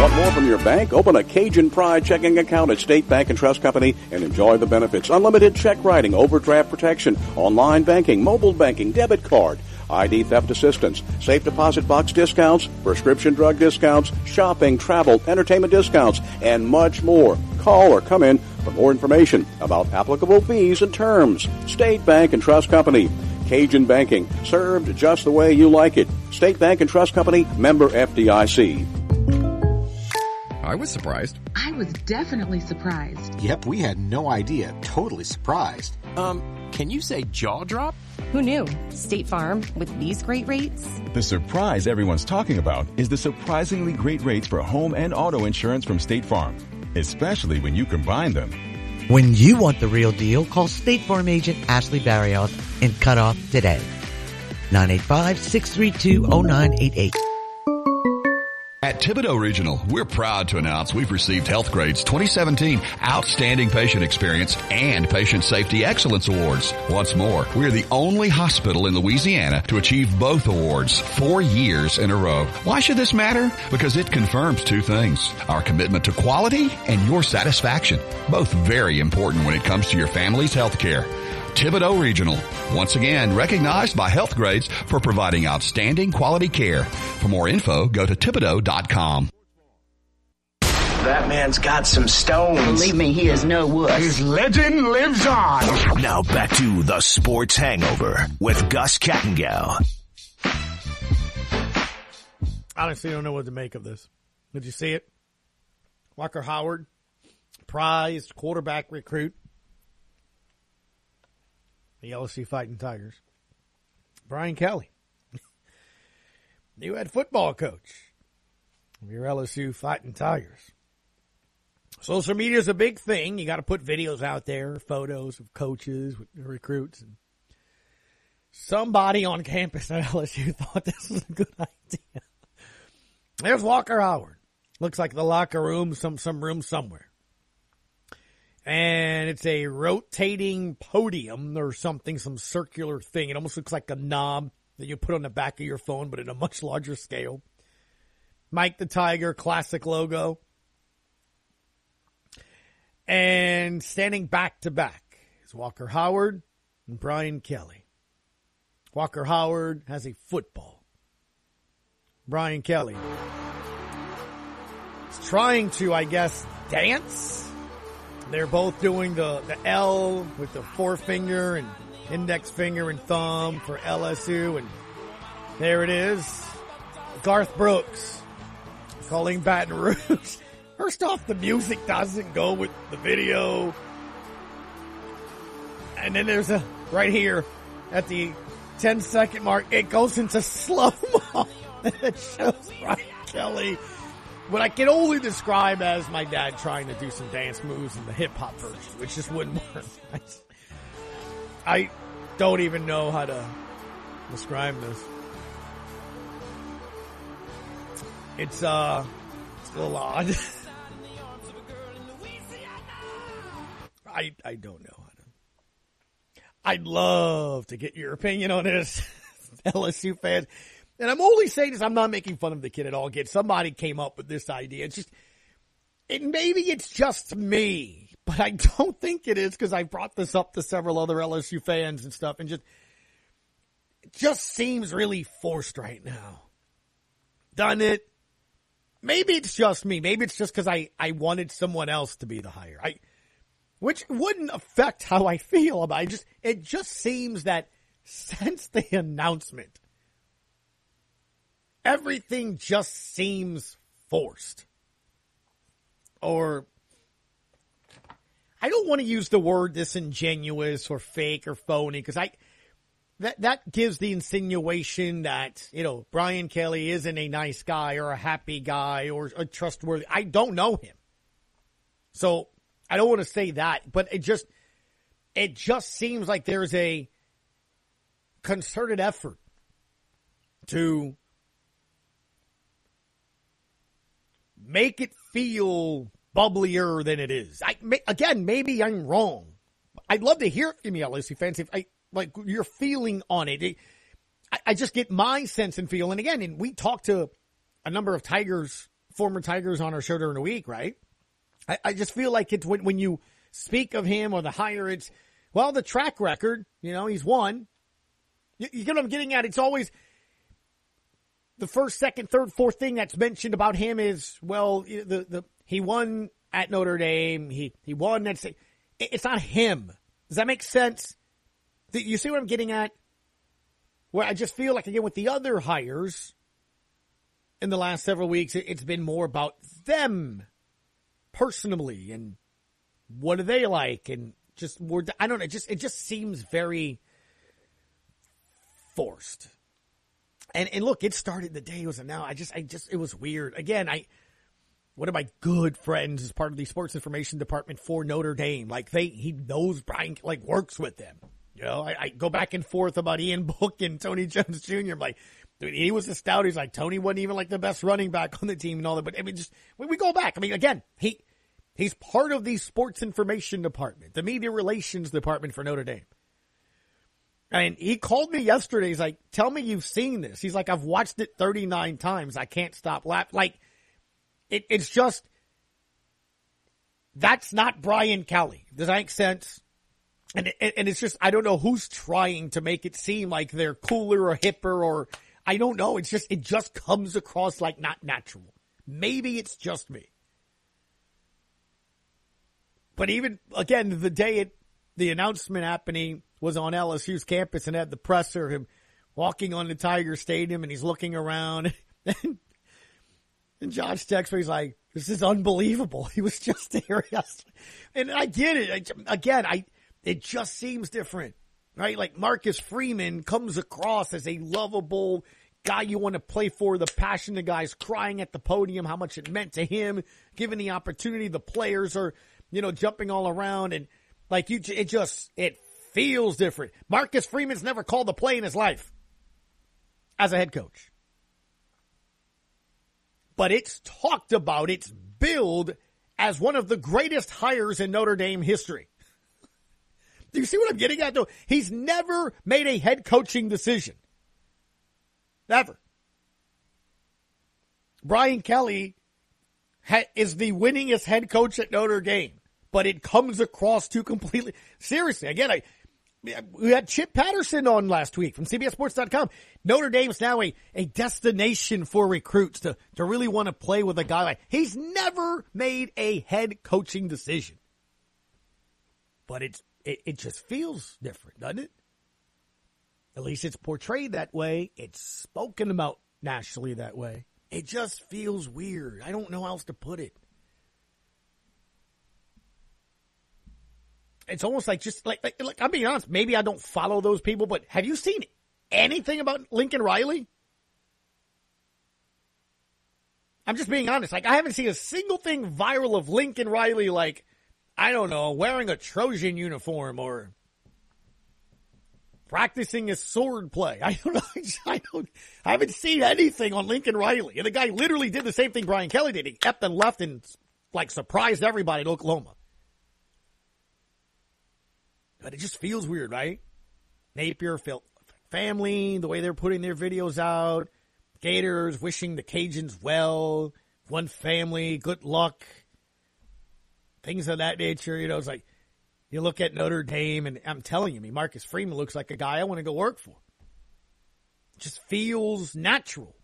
Want more from your bank? Open a Cajun Pride checking account at State Bank and Trust Company and enjoy the benefits. Unlimited check writing, overdraft protection, online banking, mobile banking, debit card, ID theft assistance, safe deposit box discounts, prescription drug discounts, shopping, travel, entertainment discounts, and much more. Call or come in for more information about applicable fees and terms. State Bank and Trust Company. Cajun Banking, served just the way you like it. State Bank and Trust Company, member FDIC. I was surprised. I was definitely surprised. Yep, we had no idea. Totally surprised. Um, can you say jaw drop? Who knew? State Farm, with these great rates? The surprise everyone's talking about is the surprisingly great rates for home and auto insurance from State Farm, especially when you combine them. When you want the real deal, call State Farm agent Ashley Barrios and cut off today. 985-632-0988. At Thibodaux Regional, we're proud to announce we've received Health Grades 2017 Outstanding Patient Experience and Patient Safety Excellence Awards. Once more, we're the only hospital in Louisiana to achieve both awards four years in a row. Why should this matter? Because it confirms two things. Our commitment to quality and your satisfaction. Both very important when it comes to your family's health care. Thibodaux Regional, once again recognized by Health Grades for providing outstanding quality care. For more info, go to Thibodaux.com. That man's got some stones. Believe me, he is no wuss. His legend lives on. Now back to the Sports Hangover with Gus Kattengell. Honestly, don't know what to make of this. Did you see it? Walker Howard, prized quarterback recruit. The LSU Fighting Tigers. Brian Kelly, new head football coach of your LSU Fighting Tigers. Social media is a big thing. You got to put videos out there, photos of coaches, with recruits. And somebody on campus at LSU thought this was a good idea. There's Walker Howard. Looks like the locker room, some some room somewhere and it's a rotating podium or something, some circular thing. It almost looks like a knob that you put on the back of your phone, but in a much larger scale. Mike the Tiger classic logo. And standing back to back is Walker Howard and Brian Kelly. Walker Howard has a football. Brian Kelly is trying to, I guess, dance they're both doing the, the L with the forefinger and index finger and thumb for LSU. And there it is. Garth Brooks calling Baton Rouge. First off, the music doesn't go with the video. And then there's a, right here at the 10 second mark, it goes into slow mo. it shows Brian Kelly what I can only describe as my dad trying to do some dance moves in the hip hop version, which just wouldn't work. I, don't even know how to describe this. It's uh, it's a little odd. I I don't know how to. I'd love to get your opinion on this, LSU fans. And I'm only saying this. I'm not making fun of the kid at all. Again, somebody came up with this idea. It's just, it maybe it's just me, but I don't think it is because I brought this up to several other LSU fans and stuff, and just it just seems really forced right now. Done it. Maybe it's just me. Maybe it's just because I I wanted someone else to be the hire. I which wouldn't affect how I feel about it. Just it just seems that since the announcement, everything just seems forced. Or I don't want to use the word disingenuous or fake or phony because I that that gives the insinuation that you know Brian Kelly isn't a nice guy or a happy guy or a trustworthy. I don't know him, so I don't want to say that. But it just it just seems like there's a concerted effort to make it feel bubblier than it is. I may, again, maybe I'm wrong. I'd love to hear from you, LSU fans, if I like your feeling on it. It- I, I just get my sense and feel. And again, and we talked to a number of Tigers, former Tigers, on our show during the week, right? I, I just feel like it's when, when you speak of him or the hire, it's well the track record. You know, he's won. You, you get what I'm getting at? It's always the first, second, third, fourth thing that's mentioned about him is well, the the he won at Notre Dame. He he won. It- it's not him. Does that make sense? You see what I'm getting at? Where I just feel like again with the other hires in the last several weeks, it- it's been more about them personally and what do they like and just more. I don't know. It just it just seems very forced. And and look, it started the day it was announced. I just I just it was weird. Again, I one of my good friends is part of the sports information department for Notre Dame. Like they he knows Brian like works with them. You know, I, I go back and forth about Ian Book and Tony Jones Jr. I'm like, dude, he was a stout. He's like Tony wasn't even like the best running back on the team and all that. But I mean, just when we go back, I mean, again, he he's part of the sports information department, the media relations department for Notre Dame. And he called me yesterday. He's like, tell me you've seen this. He's like, I've watched it 39 times. I can't stop laughing. Like, it, it's just, that's not Brian Kelly. Does that make sense? And, it, and it's just, I don't know who's trying to make it seem like they're cooler or hipper or, I don't know. It's just, it just comes across like not natural. Maybe it's just me. But even, again, the day it, the announcement happening was on LSU's campus and had the presser, him walking on the Tiger Stadium and he's looking around. and Josh texts me, he's like, this is unbelievable. He was just there yesterday. And I get it. I, again, I, it just seems different, right? Like Marcus Freeman comes across as a lovable guy you want to play for, the passion the guy's crying at the podium, how much it meant to him, given the opportunity, the players are, you know, jumping all around and like you, it just, it feels different. Marcus Freeman's never called a play in his life as a head coach. But it's talked about, it's billed as one of the greatest hires in Notre Dame history. Do you see what I'm getting at though? He's never made a head coaching decision. Never. Brian Kelly ha- is the winningest head coach at Notre Dame, but it comes across too completely. Seriously, again, I, we had Chip Patterson on last week from CBSSports.com. Notre Dame's now a, a destination for recruits to, to really want to play with a guy like, he's never made a head coaching decision. But it's, it, it just feels different, doesn't it? At least it's portrayed that way. It's spoken about nationally that way. It just feels weird. I don't know how else to put it. It's almost like just like, like, like I'm being honest. Maybe I don't follow those people, but have you seen anything about Lincoln Riley? I'm just being honest. Like, I haven't seen a single thing viral of Lincoln Riley, like, I don't know, wearing a Trojan uniform or practicing his sword play. I don't know. I don't, I haven't seen anything on Lincoln Riley. And the guy literally did the same thing Brian Kelly did. He kept and left and like surprised everybody at Oklahoma. But it just feels weird, right? Napier felt family, the way they're putting their videos out. Gators wishing the Cajuns well. One family, good luck. Things of that nature. You know, it's like you look at Notre Dame, and I'm telling you, me Marcus Freeman looks like a guy I want to go work for. It just feels natural.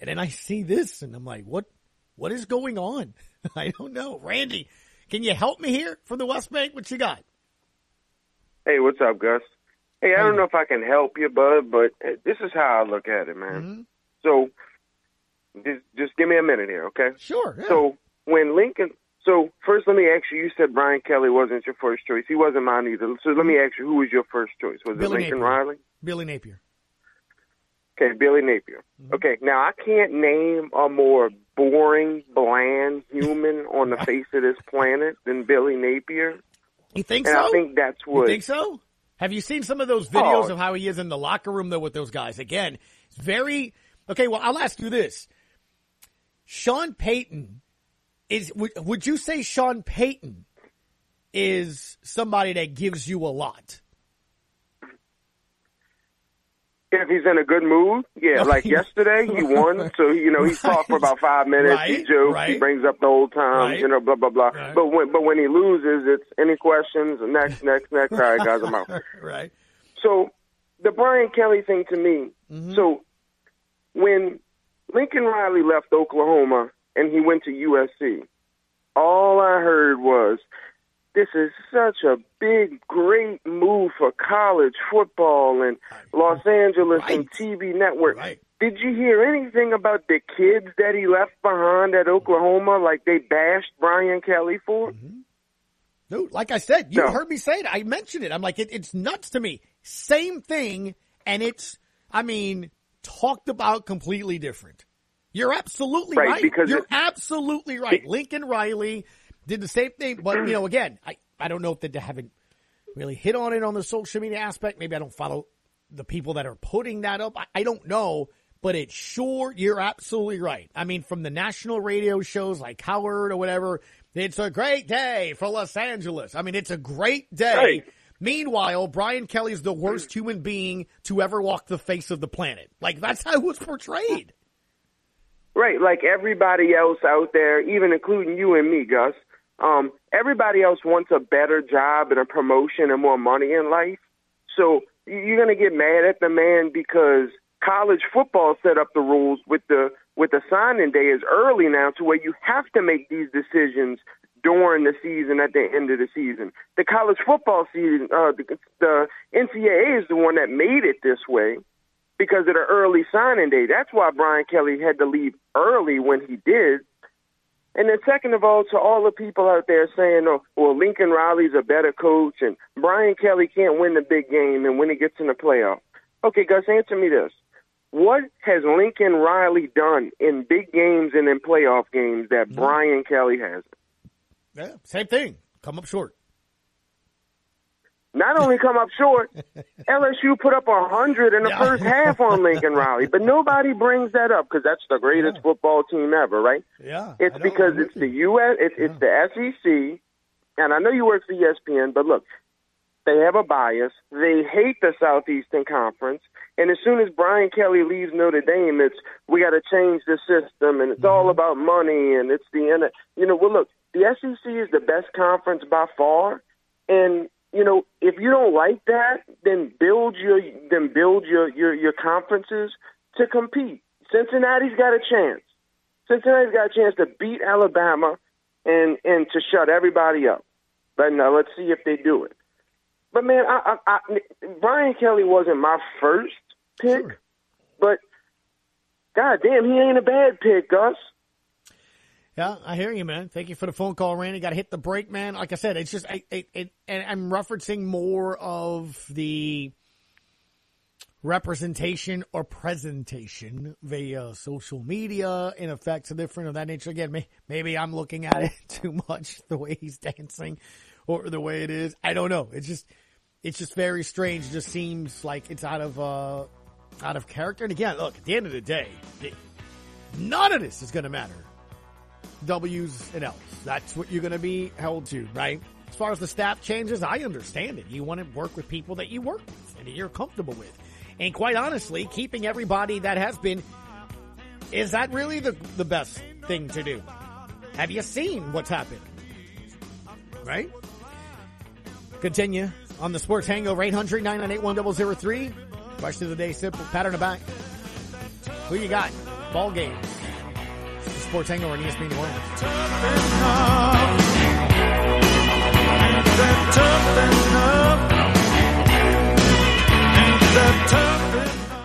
And then I see this, and I'm like, what? What is going on? I don't know. Randy, can you help me here from the West Bank? What you got? Hey, what's up, Gus? Hey, I don't know if I can help you, bud, but this is how I look at it, man. Mm-hmm. So, just just give me a minute here, okay? Sure. yeah. So when Lincoln, so first let me ask you. You said Brian Kelly wasn't your first choice. He wasn't mine either. So let me ask you, who was your first choice? Was Billy it Lincoln Napier. Riley? Billy Napier. Okay, Billy Napier. Mm-hmm. Okay, now I can't name a more boring, bland human on the face of this planet than Billy Napier. You think and so? I think that's You what. think so? Have you seen some of those oh. videos Oh. of how he is in the locker room though with those guys? Again, it's very okay. Well, I'll ask you this: Sean Payton is. Would, would you say Sean Payton is somebody that gives you a lot? If he's in a good mood, yeah. Like yesterday, he won, so you know he talked for about five minutes. he Right, jokes, he brings up the old times, Right. you know, blah blah blah. Right. But when but when he loses, it's any questions? Next, next, next. All right, guys, I'm out. right. So the Brian Kelly thing to me. Mm-hmm. So when Lincoln Riley left Oklahoma and he went to USC, all I heard was, "This is such a big, great move for college football and Los Angeles and TV network." Did you hear anything about the kids that he left behind at Oklahoma? Like they bashed Brian Kelly for? Mm-hmm. No, like I said, you No. heard me say it. I mentioned it. I'm like, it, it's nuts to me. Same thing, and it's, I mean, talked about completely different. You're absolutely Right, right. because You're absolutely right. Lincoln Riley did the same thing, but you know, again, I, I don't know if they haven't really hit on it on the social media aspect. Maybe I don't follow the people that are putting that up. I, I don't know, but it's sure you're absolutely right. I mean, from the national radio shows like Howard or whatever, it's a great day for Los Angeles. I mean, it's a great day. Right. Meanwhile, Brian Kelly is the worst human being to ever walk the face of the planet. Like that's how it was portrayed. Right, like everybody else out there, even including you and me, Gus. Um, everybody else wants a better job and a promotion and more money in life. So you're gonna get mad at the man because college football set up the rules with the with the signing day is early now to where you have to make these decisions during the season at the end of the season. The college football season, uh, the, the NCAA is the one that made it this way because of the early signing day. That's why Brian Kelly had to leave early when he did. And then second of all, to all the people out there saying, oh, well, Lincoln Riley's a better coach and Brian Kelly can't win the big game and when he gets in the playoff. Okay, Gus, answer me this. What has Lincoln Riley done in big games and in playoff games that mm-hmm. Brian Kelly hasn't? Yeah, same thing. Come up short. Not only come up short, LSU put up a hundred in the Yeah. first half on Lincoln Riley, but nobody brings that up because that's the greatest football team ever, right? Yeah. It's because it's the U.S. It's, it's the SEC, and I know you work for ESPN, but look, they have a bias. They hate the Southeastern Conference, and as soon as Brian Kelly leaves Notre Dame, it's we got to change the system, and it's all about money, and it's the end. You know, well, look, the SEC is the best conference by far, and you know, if you don't like that, then build your then build your your your conferences to compete. Cincinnati's got a chance. Cincinnati's got a chance to beat Alabama and and to shut everybody up. But now let's see if they do it. But man, I, I, I, Brian Kelly wasn't my first pick, but God damn, he ain't a bad pick, Gus. Yeah, I hear you, man. Thank you for the phone call, Randy. Got to hit the break, man. Like I said, it's just, I, it, it, and I'm referencing more of the representation or presentation via social media and effects are different of that nature. Again, may, maybe I'm looking at it too much the way he's dancing or the way it is. I don't know. It's just, it's just very strange. It just seems like it's out of, uh, out of character. And again, look, at the end of the day, none of this is going to matter. W's and L's. That's what you're going to be held to, right? As far as the staff changes, I understand it. You want to work with people that you work with and that you're comfortable with. And quite honestly, keeping everybody that has been, is that really the, the best thing to do? Have you seen what's happened? Right? Continue on the Sports Hangover 800 998 1003. Question of the day simple. Pattern of back. Who you got? Ball games. Sports Hangover on ESPN New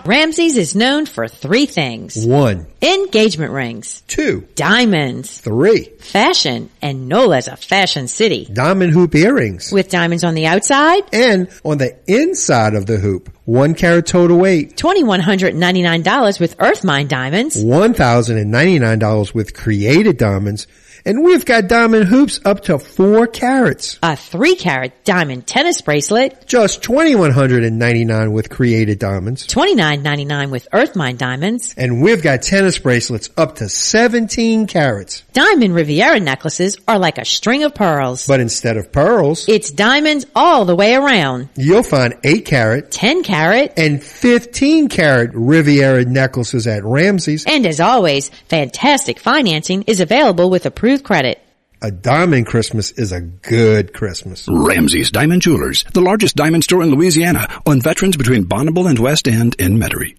Ramsey's is known for three things. One. Engagement rings. Two. Diamonds. Three. Fashion. And Nola's a fashion city. Diamond hoop earrings. With diamonds on the outside. And on the inside of the hoop. One carat total weight. $2,199 with Earth Earthmine diamonds. $1,099 with created diamonds. And we've got diamond hoops up to four carats. A three carat diamond tennis bracelet. Just 2,199 with created diamonds. $29.99 with Earthmine diamonds. And we've got tennis bracelets up to 17 carats. Diamond Riviera necklaces are like a string of pearls. But instead of pearls, it's diamonds all the way around. You'll find 8 carat, 10 carat, and 15 carat Riviera necklaces at Ramsey's. And as always, fantastic financing is available with approved credit. A diamond Christmas is a good Christmas. Ramsey's Diamond Jewelers, the largest diamond store in Louisiana, on veterans between Bonnabel and West End in Metairie.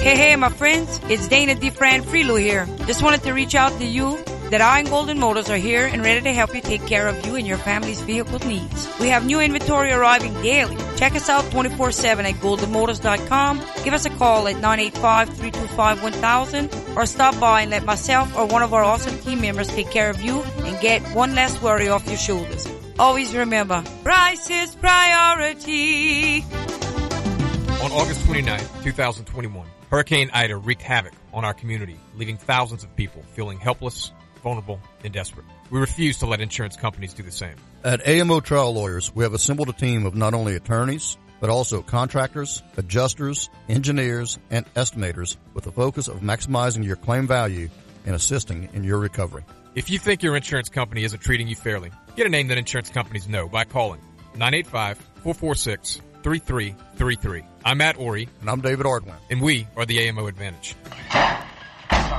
Hey, hey, my friends, it's Dana DeFran Freelo here. Just wanted to reach out to you that I and Golden Motors are here and ready to help you take care of you and your family's vehicle needs. We have new inventory arriving daily. Check us out 24-7 at goldenmotors.com. Give us a call at 985-325-1000 or stop by and let myself or one of our awesome team members take care of you and get one less worry off your shoulders. Always remember, price is priority. On August 29, 2021, Hurricane Ida wreaked havoc on our community, leaving thousands of people feeling helpless, vulnerable, and desperate. We refuse to let insurance companies do the same. At AMO Trial Lawyers, we have assembled a team of not only attorneys, but also contractors, adjusters, engineers, and estimators with the focus of maximizing your claim value and assisting in your recovery. If you think your insurance company isn't treating you fairly, get a name that insurance companies know by calling 985-446-3333. I'm Matt Ory. And I'm David Ardoin. And we are the AMO Advantage.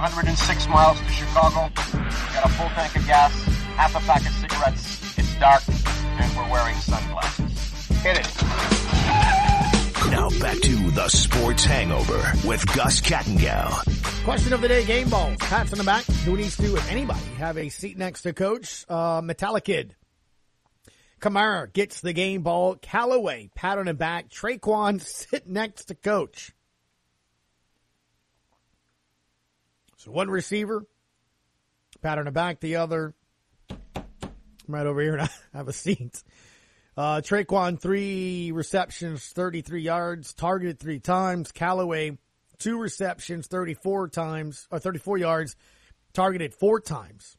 106 miles to Chicago. Got a full tank of gas, half a pack of cigarettes. It's dark, and we're wearing sunglasses. Hit it. Now back to the Sports Hangover with Gus Kattengell. Question of the day, game balls. Pats on the back. Who needs to, if anybody, have a seat next to coach? Uh, Metallicid. Kamara gets the game ball. Callaway, pat on the back. Tre'Quan, sit next to coach. So one receiver, pat on the back. The other, I'm right over here and I have a seat. Uh, Tre'Quan, three receptions, 33 yards, targeted three times. Callaway, two receptions, 34 times, or 34 yards, targeted four times.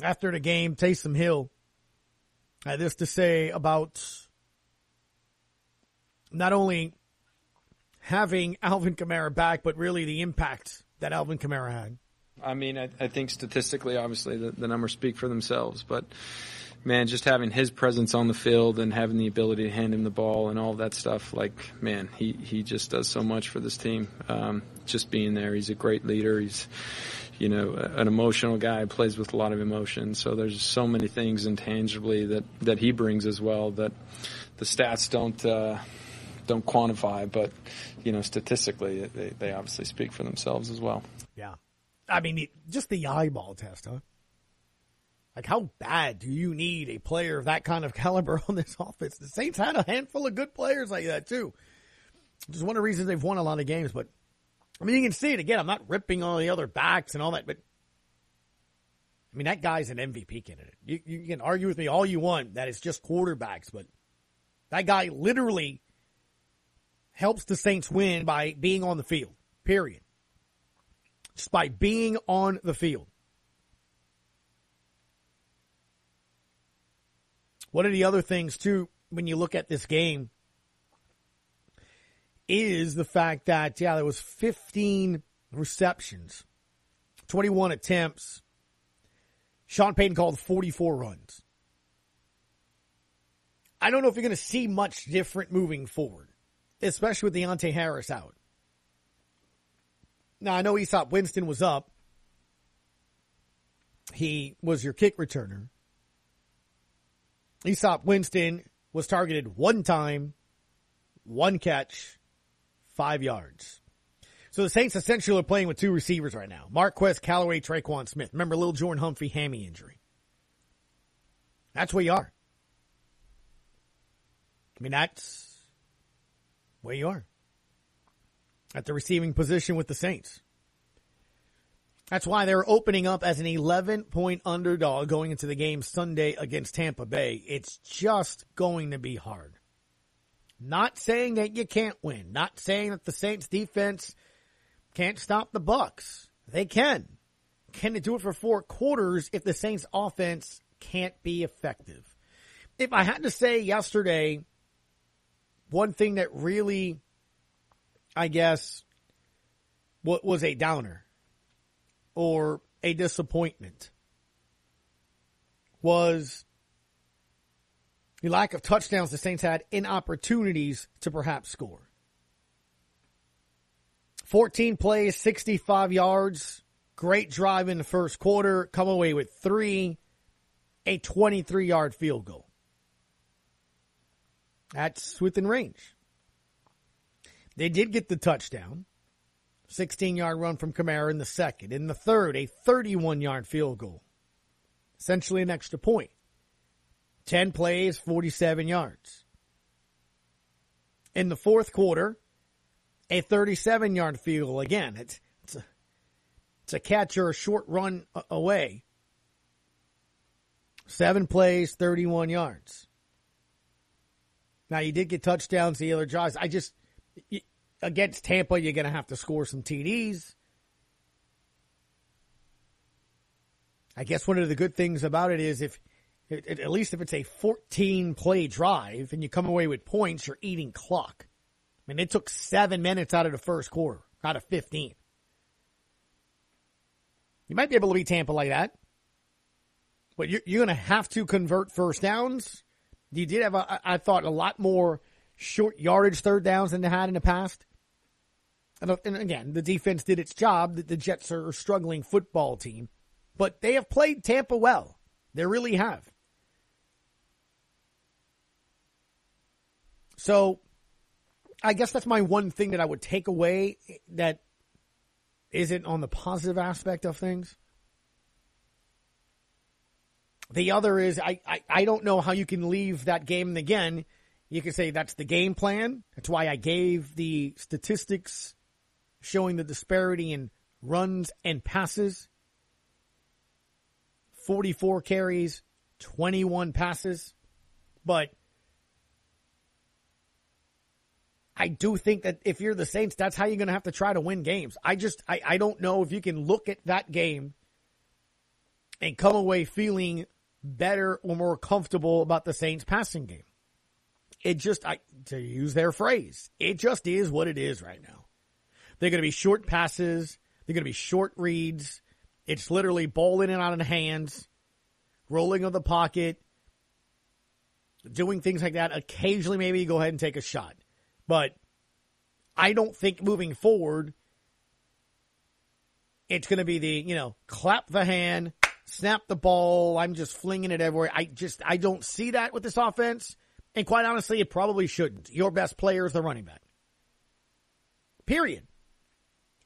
After the game, Taysom Hill had this to say about not only having Alvin Kamara back, but really the impact that Alvin Kamara had. I mean, I, I think statistically, obviously, the, the, numbers speak for themselves. But man, just having his presence on the field and having the ability to hand him the ball and all that stuff, like man, he he just does so much for this team. Um, just being there, he's a great leader. He's you know an emotional guy, plays with a lot of emotion. So there's so many things intangibly that that he brings as well that the stats don't. Uh, don't quantify, but you know, statistically, they, they obviously speak for themselves as well. Yeah. I mean, just the eyeball test, huh? Like, how bad do you need a player of that kind of caliber on this offense? The Saints had a handful of good players like that, too. Is one of the reasons they've won a lot of games. But, I mean, you can see it again. I'm not ripping on the other backs and all that, but, I mean, that guy's an MVP candidate. You, you can argue with me all you want that it's just quarterbacks, but That guy literally helps the Saints win by being on the field. Period. Just by being on the field. One of the other things too, when you look at this game, is the fact that, yeah, there was 15 receptions, 21 attempts. Sean Payton called 44 runs. I don't know if you're going to see much different moving forward, especially with Deonte Harris out. Now, I know Easop Winston was up. He was your kick returner. Easop Winston was targeted one time, one catch, five yards. So the Saints essentially are playing with two receivers right now. Marquez Callaway, Tre'Quan Smith. Remember little Jordan Humphrey hammy injury. That's where you are. I mean, that's where you are. At the receiving position with the Saints. That's why they're opening up as an 11 point underdog going into the game Sunday against Tampa Bay. It's just going to be hard. Not saying that you can't win. Not saying that the Saints defense can't stop the Bucs. They can. Can they do it for four quarters if the Saints offense can't be effective? If I had to say yesterday, one thing that really, I guess, what was a downer or a disappointment was the lack of touchdowns the Saints had in opportunities to perhaps score. 14 plays, 65 yards, great drive in the first quarter, come away with three, a 23 yard field goal. That's within range. They did get the touchdown. 16 yard run from Kamara in the second. In the third, a 31 yard field goal. Essentially an extra point. 10 plays, 47 yards. In the fourth quarter, a 37 yard field goal. Again, it's, it's, a, it's a catch or a short run away. Seven plays, 31 yards. Now, you did get touchdowns the other drives. I just, against Tampa, you're going to have to score some TDs. I guess one of the good things about it is if, at least if it's a 14 play drive and you come away with points, you're eating clock. I mean, it took seven minutes out of the first quarter, out of 15. You might be able to beat Tampa like that, but you're, you're going to have to convert first downs. You did have, a, I thought, a lot more short yardage third downs than they had in the past. And, uh, and again, the defense did its job. The Jets are a struggling football team, but they have played Tampa well. They really have. So I guess that's my one thing that I would take away that isn't on the positive aspect of things. The other is I, I, I don't know how you can leave that game again. You can say that's the game plan. That's why I gave the statistics showing the disparity in runs and passes. 44 carries, 21 passes. But I do think that if you're the Saints, that's how you're going to have to try to win games. I just, I, I don't know if you can look at that game and come away feeling better or more comfortable about the Saints passing game. It just, I, to use their phrase, it just is what it is right now. They're going to be short passes. They're going to be short reads. It's literally ball in and out of hands, rolling of the pocket, doing things like that. Occasionally, maybe go ahead and take a shot. But I don't think moving forward, it's going to be the, you know, clap the hand, snap the ball. I'm just flinging it everywhere. I just, I don't see that with this offense. And quite honestly, it probably shouldn't. Your best player is the running back. Period.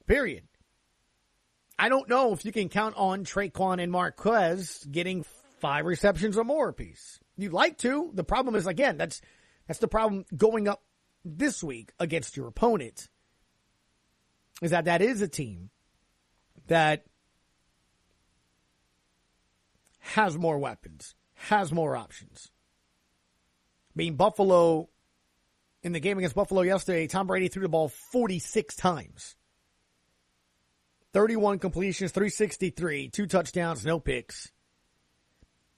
Period. I don't know if you can count on Tre'Quan and Marquez getting five receptions or more apiece. You'd like to. The problem is again, that's that's the problem going up this week against your opponent. Is that that is a team that has more weapons, has more options. I mean, Buffalo in the game against Buffalo yesterday, Tom Brady threw the ball 46 times. 31 completions, 363, two touchdowns, no picks.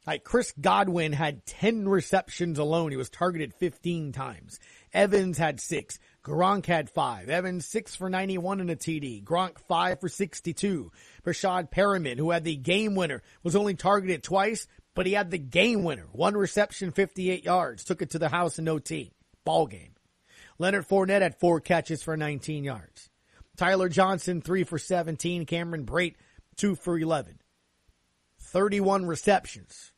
Like Chris Godwin had 10 receptions alone. He was targeted 15 times. Evans had six. Gronk had five. Evans six for 91 in a TD. Gronk five for 62. Breshad Perriman, who had the game winner, was only targeted twice, but he had the game winner. One reception, 58 yards. Took it to the house in OT. Ball game. Leonard Fournette had four catches for 19 yards. Tyler Johnson, three for 17. Cameron Brate, two for 11. 31 receptions.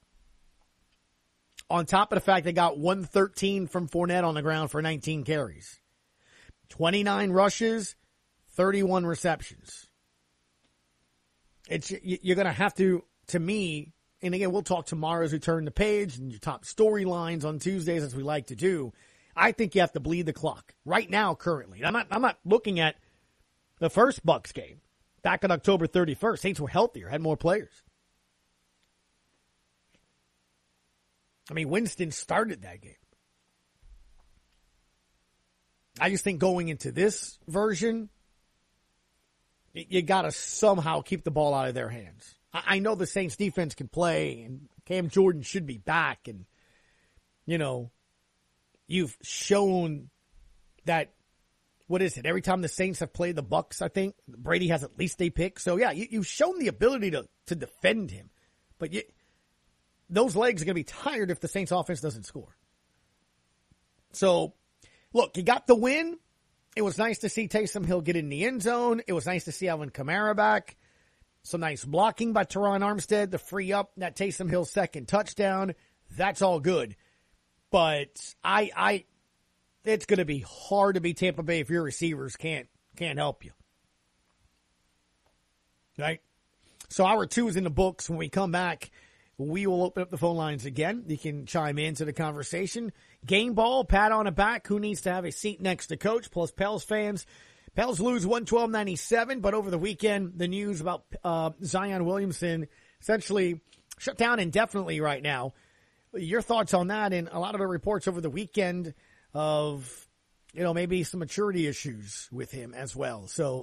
On top of the fact they got 113 from Fournette on the ground for 19 carries. 29 rushes, 31 receptions. It's, you're going to have to, to me, and again, we'll talk tomorrow as we turn the page and your top storylines on Tuesdays as we like to do. I think you have to bleed the clock right now, currently. I'm not, I'm not looking at the first Bucs game back on October 31st. Saints were healthier, had more players. I mean, Winston started that game. I just think going into this version, you got to somehow keep the ball out of their hands. I know the Saints defense can play and Cam Jordan should be back and, you know, you've shown that what is it? Every time the Saints have played the Bucs, I think Brady has at least a pick. So yeah, you, have shown the ability to to defend him, but you, those legs are going to be tired if the Saints offense doesn't score. So, look, you got the win. It was nice to see Taysom Hill get in the end zone. It was nice to see Alvin Kamara back. Some nice blocking by Terron Armstead to free up that Taysom Hill second touchdown. That's all good. But I, I, it's going to be hard to beat Tampa Bay if your receivers can't can't help you. Right? So hour two is in the books. When we come back, we will open up the phone lines again. You can chime into the conversation. Game ball, pat on the back. Who needs to have a seat next to coach? Plus Pels fans. Pels lose 112-97, but over the weekend, the news about uh, Zion Williamson essentially shut down indefinitely right now. Your thoughts on that and a lot of the reports over the weekend of, you know, maybe some maturity issues with him as well. So